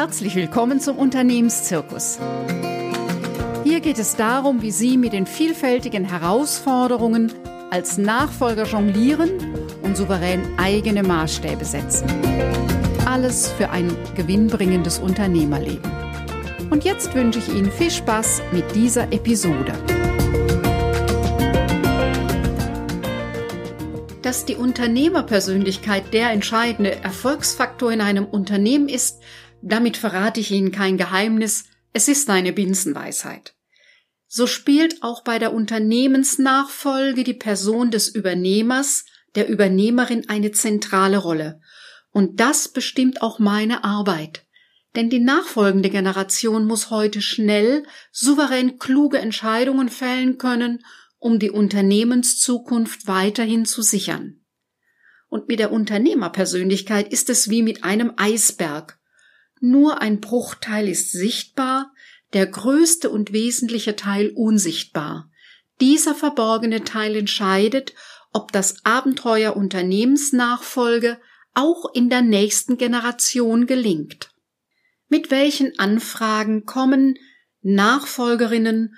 Herzlich willkommen zum Unternehmenszirkus. Hier geht es darum, wie Sie mit den vielfältigen Herausforderungen als Nachfolger jonglieren und souverän eigene Maßstäbe setzen. Alles für ein gewinnbringendes Unternehmerleben. Und jetzt wünsche ich Ihnen viel Spaß mit dieser Episode. Dass die Unternehmerpersönlichkeit der entscheidende Erfolgsfaktor in einem Unternehmen ist, damit verrate ich Ihnen kein Geheimnis, es ist eine Binsenweisheit. So spielt auch bei der Unternehmensnachfolge die Person des Übernehmers, der Übernehmerin eine zentrale Rolle. Und das bestimmt auch meine Arbeit. Denn die nachfolgende Generation muss heute schnell, souverän kluge Entscheidungen fällen können, um die Unternehmenszukunft weiterhin zu sichern. Und mit der Unternehmerpersönlichkeit ist es wie mit einem Eisberg. Nur ein Bruchteil ist sichtbar, der größte und wesentliche Teil unsichtbar. Dieser verborgene Teil entscheidet, ob das Abenteuer Unternehmensnachfolge auch in der nächsten Generation gelingt. Mit welchen Anfragen kommen Nachfolgerinnen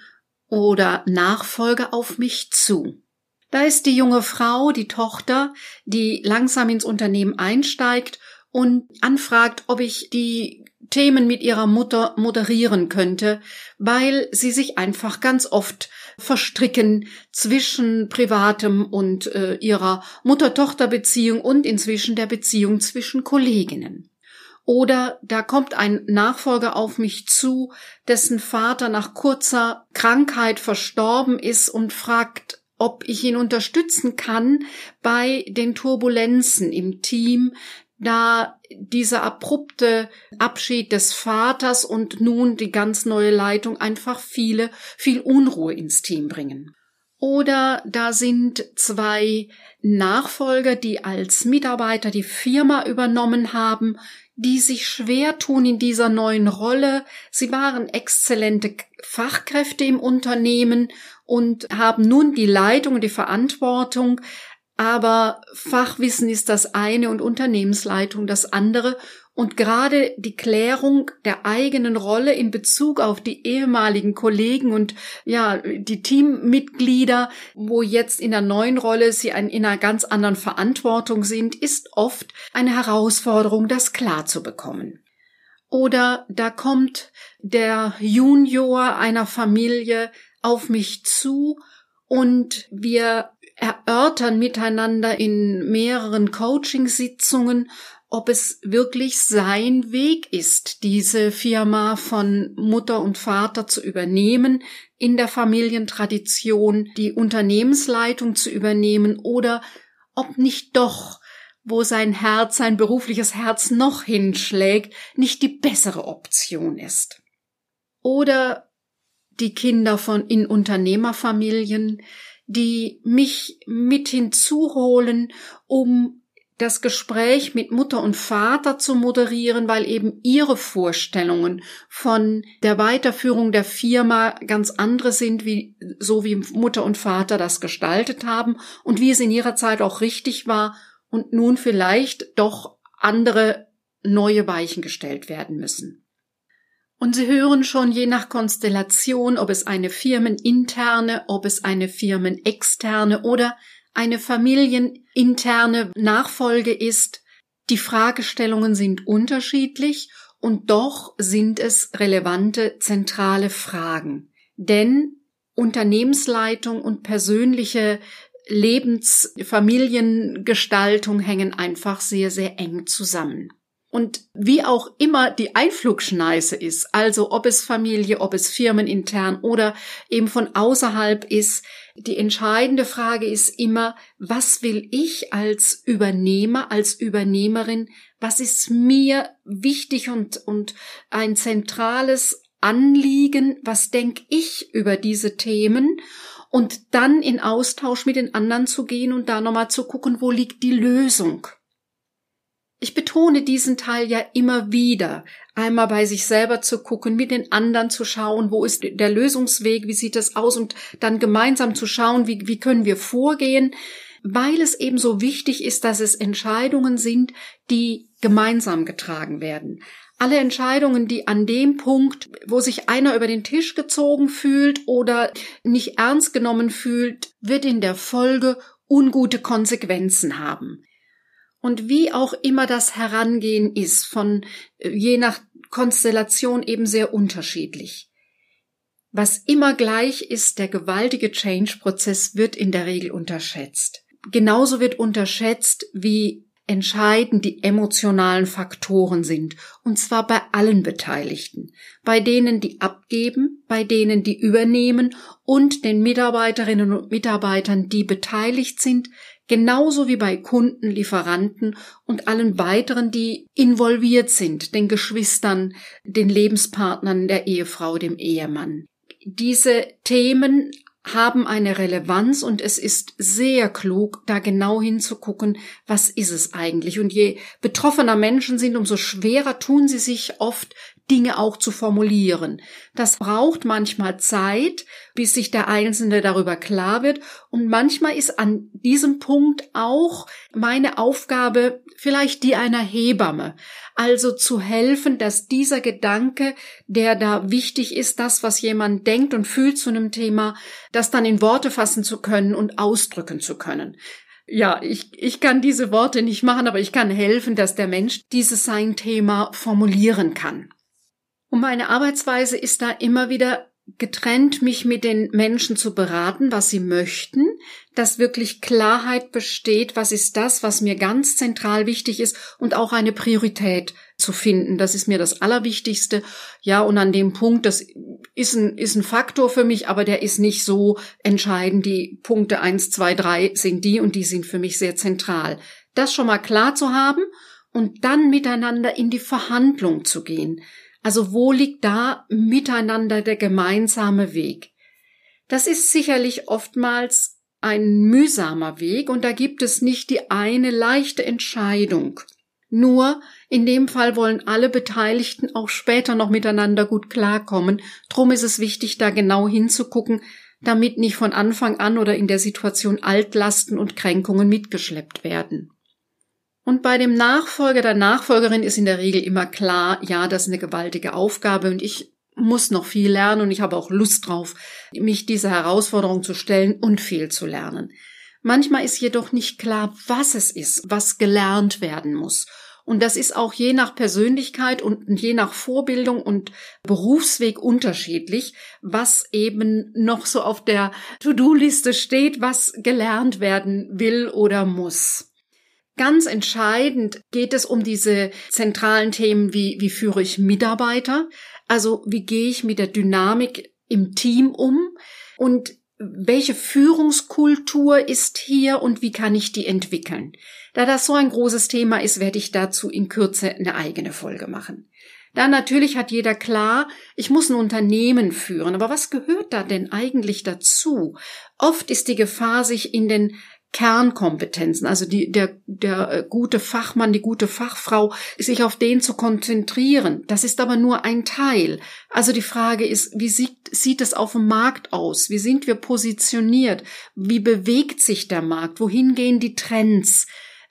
oder Nachfolger auf mich zu? Da ist die junge Frau, die Tochter, die langsam ins Unternehmen einsteigt und anfragt, ob ich die Themen mit ihrer Mutter moderieren könnte, weil sie sich einfach ganz oft verstricken zwischen privatem und äh, ihrer Mutter-Tochter-Beziehung und inzwischen der Beziehung zwischen Kolleginnen. Oder da kommt ein Nachfolger auf mich zu, dessen Vater nach kurzer Krankheit verstorben ist und fragt, ob ich ihn unterstützen kann bei den Turbulenzen im Team, da dieser abrupte Abschied des Vaters und nun die ganz neue Leitung einfach viele, viel Unruhe ins Team bringen. Oder da sind zwei Nachfolger, die als Mitarbeiter die Firma übernommen haben, die sich schwer tun in dieser neuen Rolle. Sie waren exzellente Fachkräfte im Unternehmen und haben nun die Leitung und die Verantwortung, aber Fachwissen ist das eine und Unternehmensleitung das andere. Und gerade die Klärung der eigenen Rolle in Bezug auf die ehemaligen Kollegen und ja, die Teammitglieder, wo jetzt in der neuen Rolle sie in einer ganz anderen Verantwortung sind, ist oft eine Herausforderung, das klar zu bekommen. Oder da kommt der Junior einer Familie auf mich zu und wir erörtern miteinander in mehreren Coaching-Sitzungen, ob es wirklich sein Weg ist, diese Firma von Mutter und Vater zu übernehmen, in der Familientradition die Unternehmensleitung zu übernehmen oder ob nicht doch, wo sein Herz, sein berufliches Herz noch hinschlägt, nicht die bessere Option ist. Oder die Kinder von in Unternehmerfamilien, die mich mit hinzuholen, um das Gespräch mit Mutter und Vater zu moderieren, weil eben ihre Vorstellungen von der Weiterführung der Firma ganz andere sind, wie so wie Mutter und Vater das gestaltet haben und wie es in ihrer Zeit auch richtig war und nun vielleicht doch andere neue Weichen gestellt werden müssen. Und Sie hören schon je nach Konstellation, ob es eine firmeninterne, ob es eine firmenexterne oder eine familieninterne Nachfolge ist. Die Fragestellungen sind unterschiedlich und doch sind es relevante zentrale Fragen. Denn Unternehmensleitung und persönliche Lebensfamiliengestaltung hängen einfach sehr, sehr eng zusammen. Und wie auch immer die Einflugschneise ist, also ob es Familie, ob es firmenintern oder eben von außerhalb ist, die entscheidende Frage ist immer, was will ich als Übernehmer, als Übernehmerin, was ist mir wichtig und, und ein zentrales Anliegen, was denke ich über diese Themen und dann in Austausch mit den anderen zu gehen und da nochmal zu gucken, wo liegt die Lösung. Ich betone diesen Teil ja immer wieder, einmal bei sich selber zu gucken, mit den anderen zu schauen, wo ist der Lösungsweg, wie sieht das aus und dann gemeinsam zu schauen, wie, wie können wir vorgehen, weil es eben so wichtig ist, dass es Entscheidungen sind, die gemeinsam getragen werden. Alle Entscheidungen, die an dem Punkt, wo sich einer über den Tisch gezogen fühlt oder nicht ernst genommen fühlt, wird in der Folge ungute Konsequenzen haben. Und wie auch immer das Herangehen ist, von äh, je nach Konstellation eben sehr unterschiedlich. Was immer gleich ist, der gewaltige Change-Prozess wird in der Regel unterschätzt. Genauso wird unterschätzt, wie entscheidend die emotionalen Faktoren sind, und zwar bei allen Beteiligten, bei denen, die abgeben, bei denen, die übernehmen und den Mitarbeiterinnen und Mitarbeitern, die beteiligt sind, genauso wie bei Kunden, Lieferanten und allen weiteren, die involviert sind, den Geschwistern, den Lebenspartnern der Ehefrau, dem Ehemann. Diese Themen haben eine Relevanz und es ist sehr klug, da genau hinzugucken, was ist es eigentlich. Und je betroffener Menschen sind, umso schwerer tun sie sich oft, Dinge auch zu formulieren. Das braucht manchmal Zeit, bis sich der Einzelne darüber klar wird. Und manchmal ist an diesem Punkt auch meine Aufgabe vielleicht die einer Hebamme. Also zu helfen, dass dieser Gedanke, der da wichtig ist, das, was jemand denkt und fühlt zu einem Thema, das dann in Worte fassen zu können und ausdrücken zu können ja, ich, ich kann diese Worte nicht machen, aber ich kann helfen, dass der Mensch dieses sein Thema formulieren kann. Und meine Arbeitsweise ist da immer wieder getrennt, mich mit den Menschen zu beraten, was sie möchten, dass wirklich Klarheit besteht, was ist das, was mir ganz zentral wichtig ist und auch eine Priorität zu finden. Das ist mir das Allerwichtigste. Ja, und an dem Punkt, das ist ein, ist ein Faktor für mich, aber der ist nicht so entscheidend. Die Punkte eins, zwei, drei sind die und die sind für mich sehr zentral. Das schon mal klar zu haben und dann miteinander in die Verhandlung zu gehen. Also wo liegt da miteinander der gemeinsame Weg? Das ist sicherlich oftmals ein mühsamer Weg und da gibt es nicht die eine leichte Entscheidung. Nur in dem Fall wollen alle Beteiligten auch später noch miteinander gut klarkommen. Drum ist es wichtig, da genau hinzugucken, damit nicht von Anfang an oder in der Situation Altlasten und Kränkungen mitgeschleppt werden. Und bei dem Nachfolger der Nachfolgerin ist in der Regel immer klar, ja, das ist eine gewaltige Aufgabe und ich muss noch viel lernen und ich habe auch Lust drauf, mich dieser Herausforderung zu stellen und viel zu lernen. Manchmal ist jedoch nicht klar, was es ist, was gelernt werden muss. Und das ist auch je nach Persönlichkeit und je nach Vorbildung und Berufsweg unterschiedlich, was eben noch so auf der To-Do-Liste steht, was gelernt werden will oder muss. Ganz entscheidend geht es um diese zentralen Themen wie, wie führe ich Mitarbeiter? Also wie gehe ich mit der Dynamik im Team um? Und welche Führungskultur ist hier und wie kann ich die entwickeln? Da das so ein großes Thema ist, werde ich dazu in Kürze eine eigene Folge machen. Da natürlich hat jeder klar, ich muss ein Unternehmen führen, aber was gehört da denn eigentlich dazu? Oft ist die Gefahr, sich in den Kernkompetenzen, also die, der, der äh, gute Fachmann, die gute Fachfrau, sich auf den zu konzentrieren. Das ist aber nur ein Teil. Also die Frage ist, wie sieht, sieht es auf dem Markt aus? Wie sind wir positioniert? Wie bewegt sich der Markt? Wohin gehen die Trends?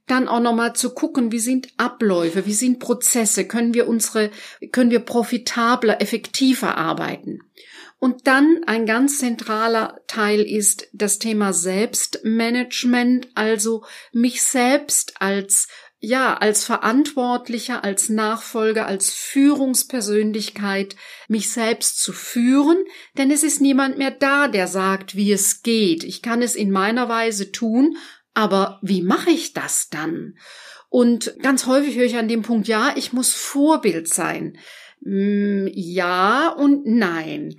Dann auch nochmal zu gucken, wie sind Abläufe, wie sind Prozesse? Können wir unsere, können wir profitabler, effektiver arbeiten? Und dann ein ganz zentraler Teil ist das Thema Selbstmanagement, also mich selbst als ja, als Verantwortlicher, als Nachfolger, als Führungspersönlichkeit, mich selbst zu führen, denn es ist niemand mehr da, der sagt, wie es geht. Ich kann es in meiner Weise tun, aber wie mache ich das dann? Und ganz häufig höre ich an dem Punkt, ja, ich muss Vorbild sein. Hm, ja und nein.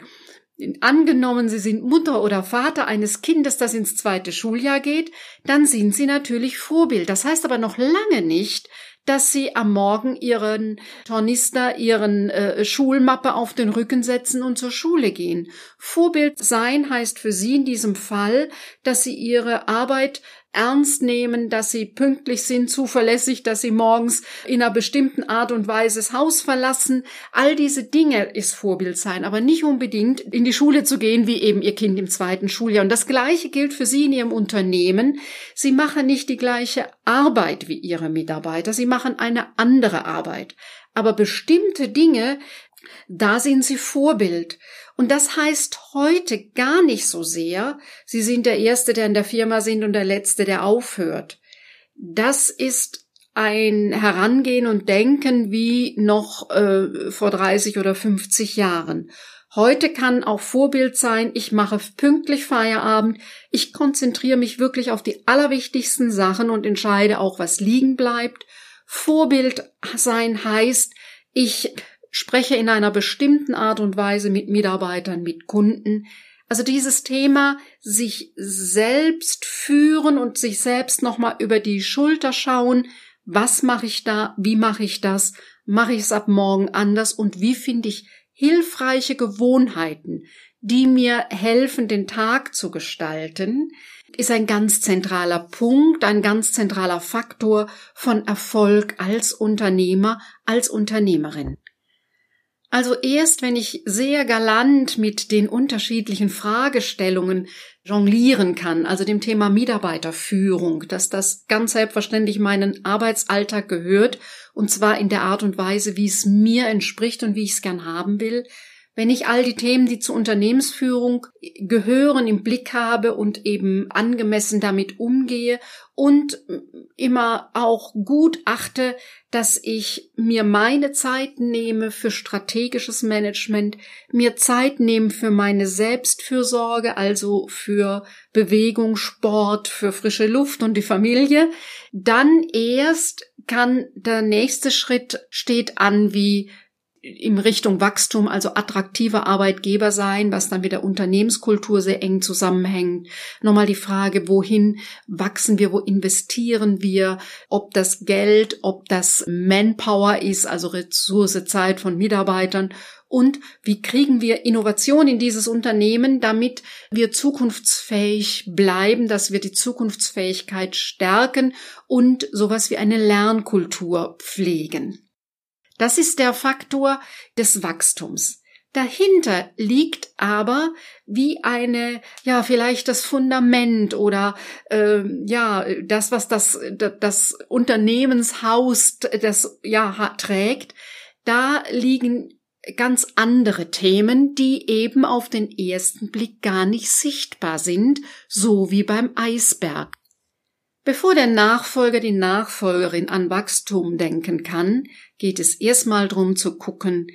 Angenommen, Sie sind Mutter oder Vater eines Kindes, das ins zweite Schuljahr geht, dann sind Sie natürlich Vorbild. Das heißt aber noch lange nicht, dass Sie am Morgen Ihren Tornister, Ihren äh, Schulmappe auf den Rücken setzen und zur Schule gehen. Vorbild sein heißt für Sie in diesem Fall, dass Sie Ihre Arbeit ernst nehmen, dass sie pünktlich sind, zuverlässig, dass sie morgens in einer bestimmten Art und Weise das Haus verlassen. All diese Dinge ist Vorbild sein, aber nicht unbedingt in die Schule zu gehen, wie eben ihr Kind im zweiten Schuljahr. Und das Gleiche gilt für Sie in Ihrem Unternehmen. Sie machen nicht die gleiche Arbeit wie Ihre Mitarbeiter. Sie machen eine andere Arbeit. Aber bestimmte Dinge, da sind Sie Vorbild. Und das heißt heute gar nicht so sehr, Sie sind der Erste, der in der Firma sind und der Letzte, der aufhört. Das ist ein Herangehen und Denken wie noch äh, vor 30 oder 50 Jahren. Heute kann auch Vorbild sein, ich mache pünktlich Feierabend, ich konzentriere mich wirklich auf die allerwichtigsten Sachen und entscheide auch, was liegen bleibt. Vorbild sein heißt, ich spreche in einer bestimmten Art und Weise mit Mitarbeitern, mit Kunden. Also dieses Thema, sich selbst führen und sich selbst nochmal über die Schulter schauen, was mache ich da, wie mache ich das, mache ich es ab morgen anders und wie finde ich hilfreiche Gewohnheiten, die mir helfen, den Tag zu gestalten, ist ein ganz zentraler Punkt, ein ganz zentraler Faktor von Erfolg als Unternehmer, als Unternehmerin. Also erst wenn ich sehr galant mit den unterschiedlichen Fragestellungen jonglieren kann, also dem Thema Mitarbeiterführung, dass das ganz selbstverständlich meinen Arbeitsalltag gehört, und zwar in der Art und Weise, wie es mir entspricht und wie ich es gern haben will, wenn ich all die Themen, die zur Unternehmensführung gehören, im Blick habe und eben angemessen damit umgehe und immer auch gut achte, dass ich mir meine Zeit nehme für strategisches Management, mir Zeit nehme für meine Selbstfürsorge, also für Bewegung, Sport, für frische Luft und die Familie, dann erst kann der nächste Schritt steht an wie in Richtung Wachstum, also attraktiver Arbeitgeber sein, was dann mit der Unternehmenskultur sehr eng zusammenhängt. Nochmal die Frage, wohin wachsen wir, wo investieren wir, ob das Geld, ob das Manpower ist, also Ressource, Zeit von Mitarbeitern und wie kriegen wir Innovation in dieses Unternehmen, damit wir zukunftsfähig bleiben, dass wir die Zukunftsfähigkeit stärken und sowas wie eine Lernkultur pflegen. Das ist der Faktor des Wachstums. Dahinter liegt aber wie eine, ja, vielleicht das Fundament oder äh, ja, das, was das, das Unternehmenshaus das ja trägt, da liegen ganz andere Themen, die eben auf den ersten Blick gar nicht sichtbar sind, so wie beim Eisberg. Bevor der Nachfolger die Nachfolgerin an Wachstum denken kann, geht es erstmal darum zu gucken,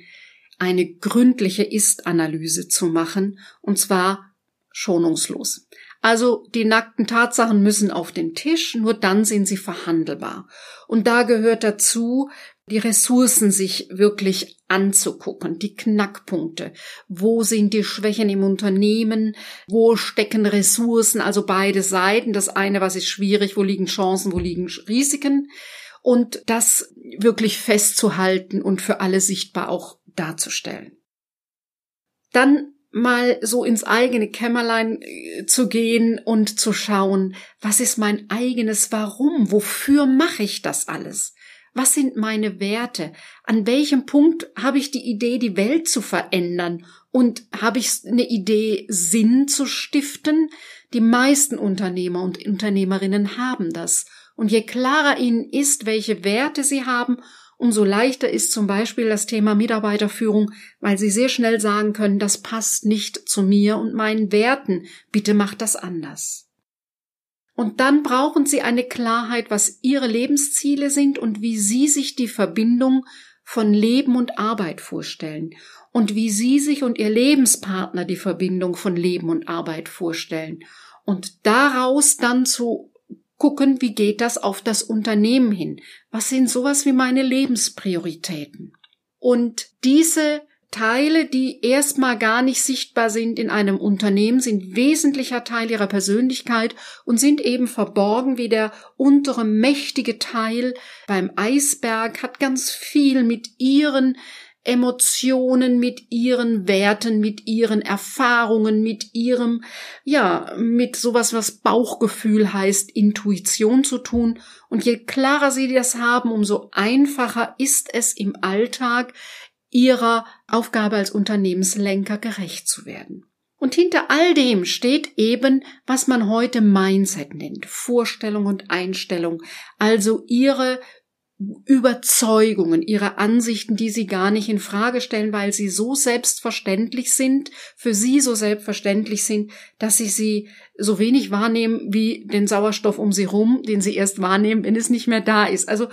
eine gründliche Ist-Analyse zu machen, und zwar schonungslos. Also die nackten Tatsachen müssen auf den Tisch, nur dann sind sie verhandelbar. Und da gehört dazu, die Ressourcen sich wirklich anzugucken, die Knackpunkte. Wo sind die Schwächen im Unternehmen? Wo stecken Ressourcen? Also beide Seiten. Das eine, was ist schwierig? Wo liegen Chancen? Wo liegen Risiken? Und das wirklich festzuhalten und für alle sichtbar auch darzustellen. Dann mal so ins eigene Kämmerlein äh, zu gehen und zu schauen, was ist mein eigenes Warum? Wofür mache ich das alles? Was sind meine Werte? An welchem Punkt habe ich die Idee, die Welt zu verändern? Und habe ich eine Idee, Sinn zu stiften? Die meisten Unternehmer und Unternehmerinnen haben das. Und je klarer ihnen ist, welche Werte sie haben, umso leichter ist zum Beispiel das Thema Mitarbeiterführung, weil sie sehr schnell sagen können, das passt nicht zu mir und meinen Werten. Bitte macht das anders. Und dann brauchen Sie eine Klarheit, was Ihre Lebensziele sind und wie Sie sich die Verbindung von Leben und Arbeit vorstellen und wie Sie sich und Ihr Lebenspartner die Verbindung von Leben und Arbeit vorstellen und daraus dann zu gucken, wie geht das auf das Unternehmen hin? Was sind sowas wie meine Lebensprioritäten? Und diese Teile, die erstmal gar nicht sichtbar sind in einem Unternehmen, sind wesentlicher Teil ihrer Persönlichkeit und sind eben verborgen wie der untere mächtige Teil beim Eisberg, hat ganz viel mit ihren Emotionen, mit ihren Werten, mit ihren Erfahrungen, mit ihrem, ja, mit sowas, was Bauchgefühl heißt, Intuition zu tun. Und je klarer sie das haben, umso einfacher ist es im Alltag, ihrer Aufgabe als Unternehmenslenker gerecht zu werden. Und hinter all dem steht eben, was man heute Mindset nennt, Vorstellung und Einstellung, also ihre Überzeugungen, ihre Ansichten, die sie gar nicht in Frage stellen, weil sie so selbstverständlich sind, für sie so selbstverständlich sind, dass sie sie so wenig wahrnehmen wie den Sauerstoff um sie rum, den sie erst wahrnehmen, wenn es nicht mehr da ist. Also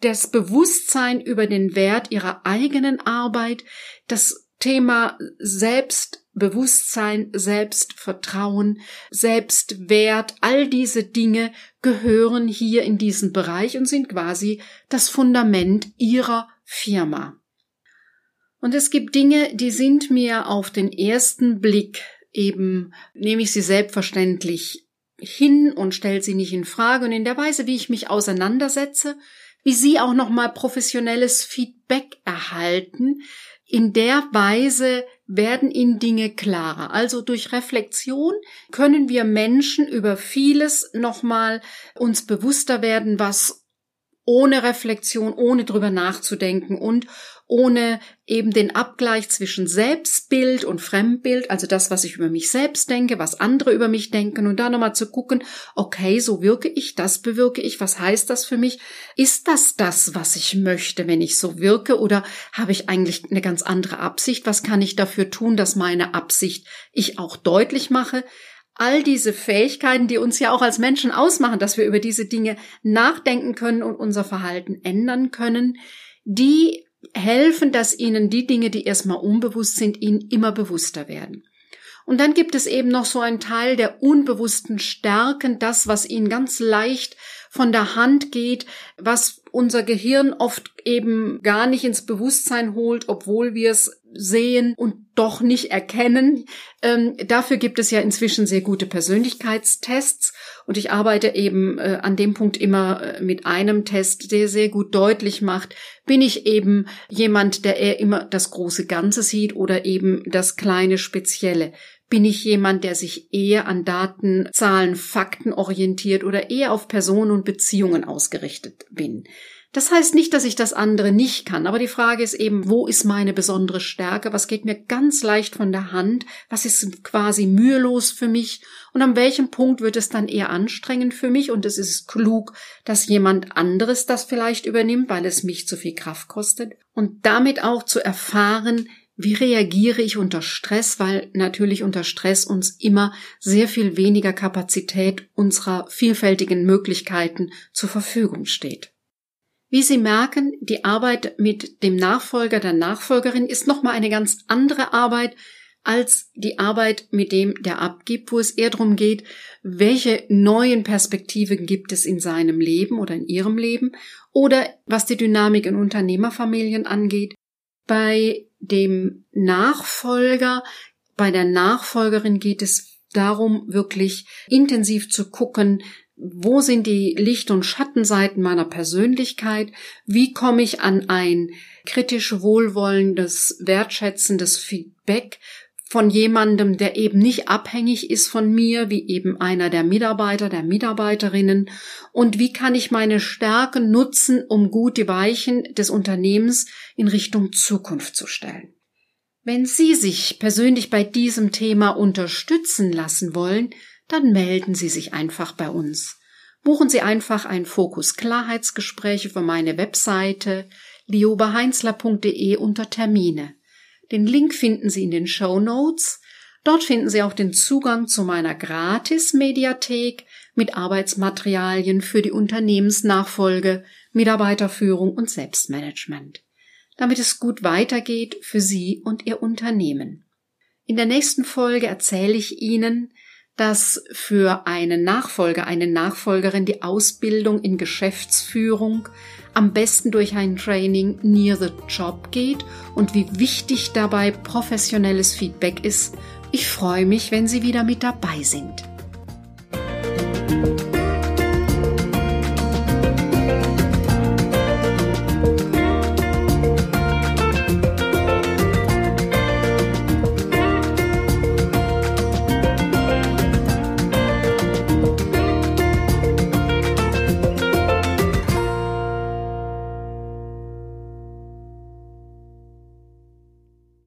das Bewusstsein über den Wert ihrer eigenen Arbeit, das Thema Selbstbewusstsein, Selbstvertrauen, Selbstwert, all diese Dinge gehören hier in diesen Bereich und sind quasi das Fundament ihrer Firma. Und es gibt Dinge, die sind mir auf den ersten Blick eben, nehme ich sie selbstverständlich hin und stelle sie nicht in Frage und in der Weise, wie ich mich auseinandersetze, wie Sie auch nochmal professionelles Feedback erhalten, in der Weise werden Ihnen Dinge klarer. Also durch Reflexion können wir Menschen über vieles nochmal uns bewusster werden, was ohne Reflexion, ohne drüber nachzudenken und ohne eben den Abgleich zwischen Selbstbild und Fremdbild, also das, was ich über mich selbst denke, was andere über mich denken und da nochmal zu gucken, okay, so wirke ich, das bewirke ich, was heißt das für mich? Ist das das, was ich möchte, wenn ich so wirke oder habe ich eigentlich eine ganz andere Absicht? Was kann ich dafür tun, dass meine Absicht ich auch deutlich mache? all diese Fähigkeiten, die uns ja auch als Menschen ausmachen, dass wir über diese Dinge nachdenken können und unser Verhalten ändern können, die helfen, dass ihnen die Dinge, die erstmal unbewusst sind, ihnen immer bewusster werden. Und dann gibt es eben noch so einen Teil der unbewussten Stärken, das, was ihnen ganz leicht von der Hand geht, was unser Gehirn oft eben gar nicht ins Bewusstsein holt, obwohl wir es sehen und doch nicht erkennen. Ähm, dafür gibt es ja inzwischen sehr gute Persönlichkeitstests und ich arbeite eben äh, an dem Punkt immer äh, mit einem Test, der sehr gut deutlich macht, bin ich eben jemand, der eher immer das große Ganze sieht oder eben das kleine Spezielle. Bin ich jemand, der sich eher an Daten, Zahlen, Fakten orientiert oder eher auf Personen und Beziehungen ausgerichtet bin? Das heißt nicht, dass ich das andere nicht kann, aber die Frage ist eben, wo ist meine besondere Stärke? Was geht mir ganz leicht von der Hand? Was ist quasi mühelos für mich? Und an welchem Punkt wird es dann eher anstrengend für mich? Und es ist klug, dass jemand anderes das vielleicht übernimmt, weil es mich zu viel Kraft kostet. Und damit auch zu erfahren, wie reagiere ich unter Stress, weil natürlich unter Stress uns immer sehr viel weniger Kapazität unserer vielfältigen Möglichkeiten zur Verfügung steht. Wie Sie merken, die Arbeit mit dem Nachfolger der Nachfolgerin ist nochmal eine ganz andere Arbeit als die Arbeit mit dem, der abgibt, wo es eher darum geht, welche neuen Perspektiven gibt es in seinem Leben oder in ihrem Leben oder was die Dynamik in Unternehmerfamilien angeht. Bei dem Nachfolger, bei der Nachfolgerin geht es darum, wirklich intensiv zu gucken, wo sind die Licht- und Schattenseiten meiner Persönlichkeit? Wie komme ich an ein kritisch wohlwollendes, wertschätzendes Feedback von jemandem, der eben nicht abhängig ist von mir, wie eben einer der Mitarbeiter, der Mitarbeiterinnen? Und wie kann ich meine Stärken nutzen, um gut die Weichen des Unternehmens in Richtung Zukunft zu stellen? Wenn Sie sich persönlich bei diesem Thema unterstützen lassen wollen, dann melden Sie sich einfach bei uns. Buchen Sie einfach ein Fokus Klarheitsgespräch über meine Webseite liobaheinzler.de unter Termine. Den Link finden Sie in den Show Notes. Dort finden Sie auch den Zugang zu meiner Gratis-Mediathek mit Arbeitsmaterialien für die Unternehmensnachfolge, Mitarbeiterführung und Selbstmanagement, damit es gut weitergeht für Sie und Ihr Unternehmen. In der nächsten Folge erzähle ich Ihnen, dass für einen Nachfolger, eine Nachfolgerin die Ausbildung in Geschäftsführung am besten durch ein Training near the job geht und wie wichtig dabei professionelles Feedback ist. Ich freue mich, wenn Sie wieder mit dabei sind.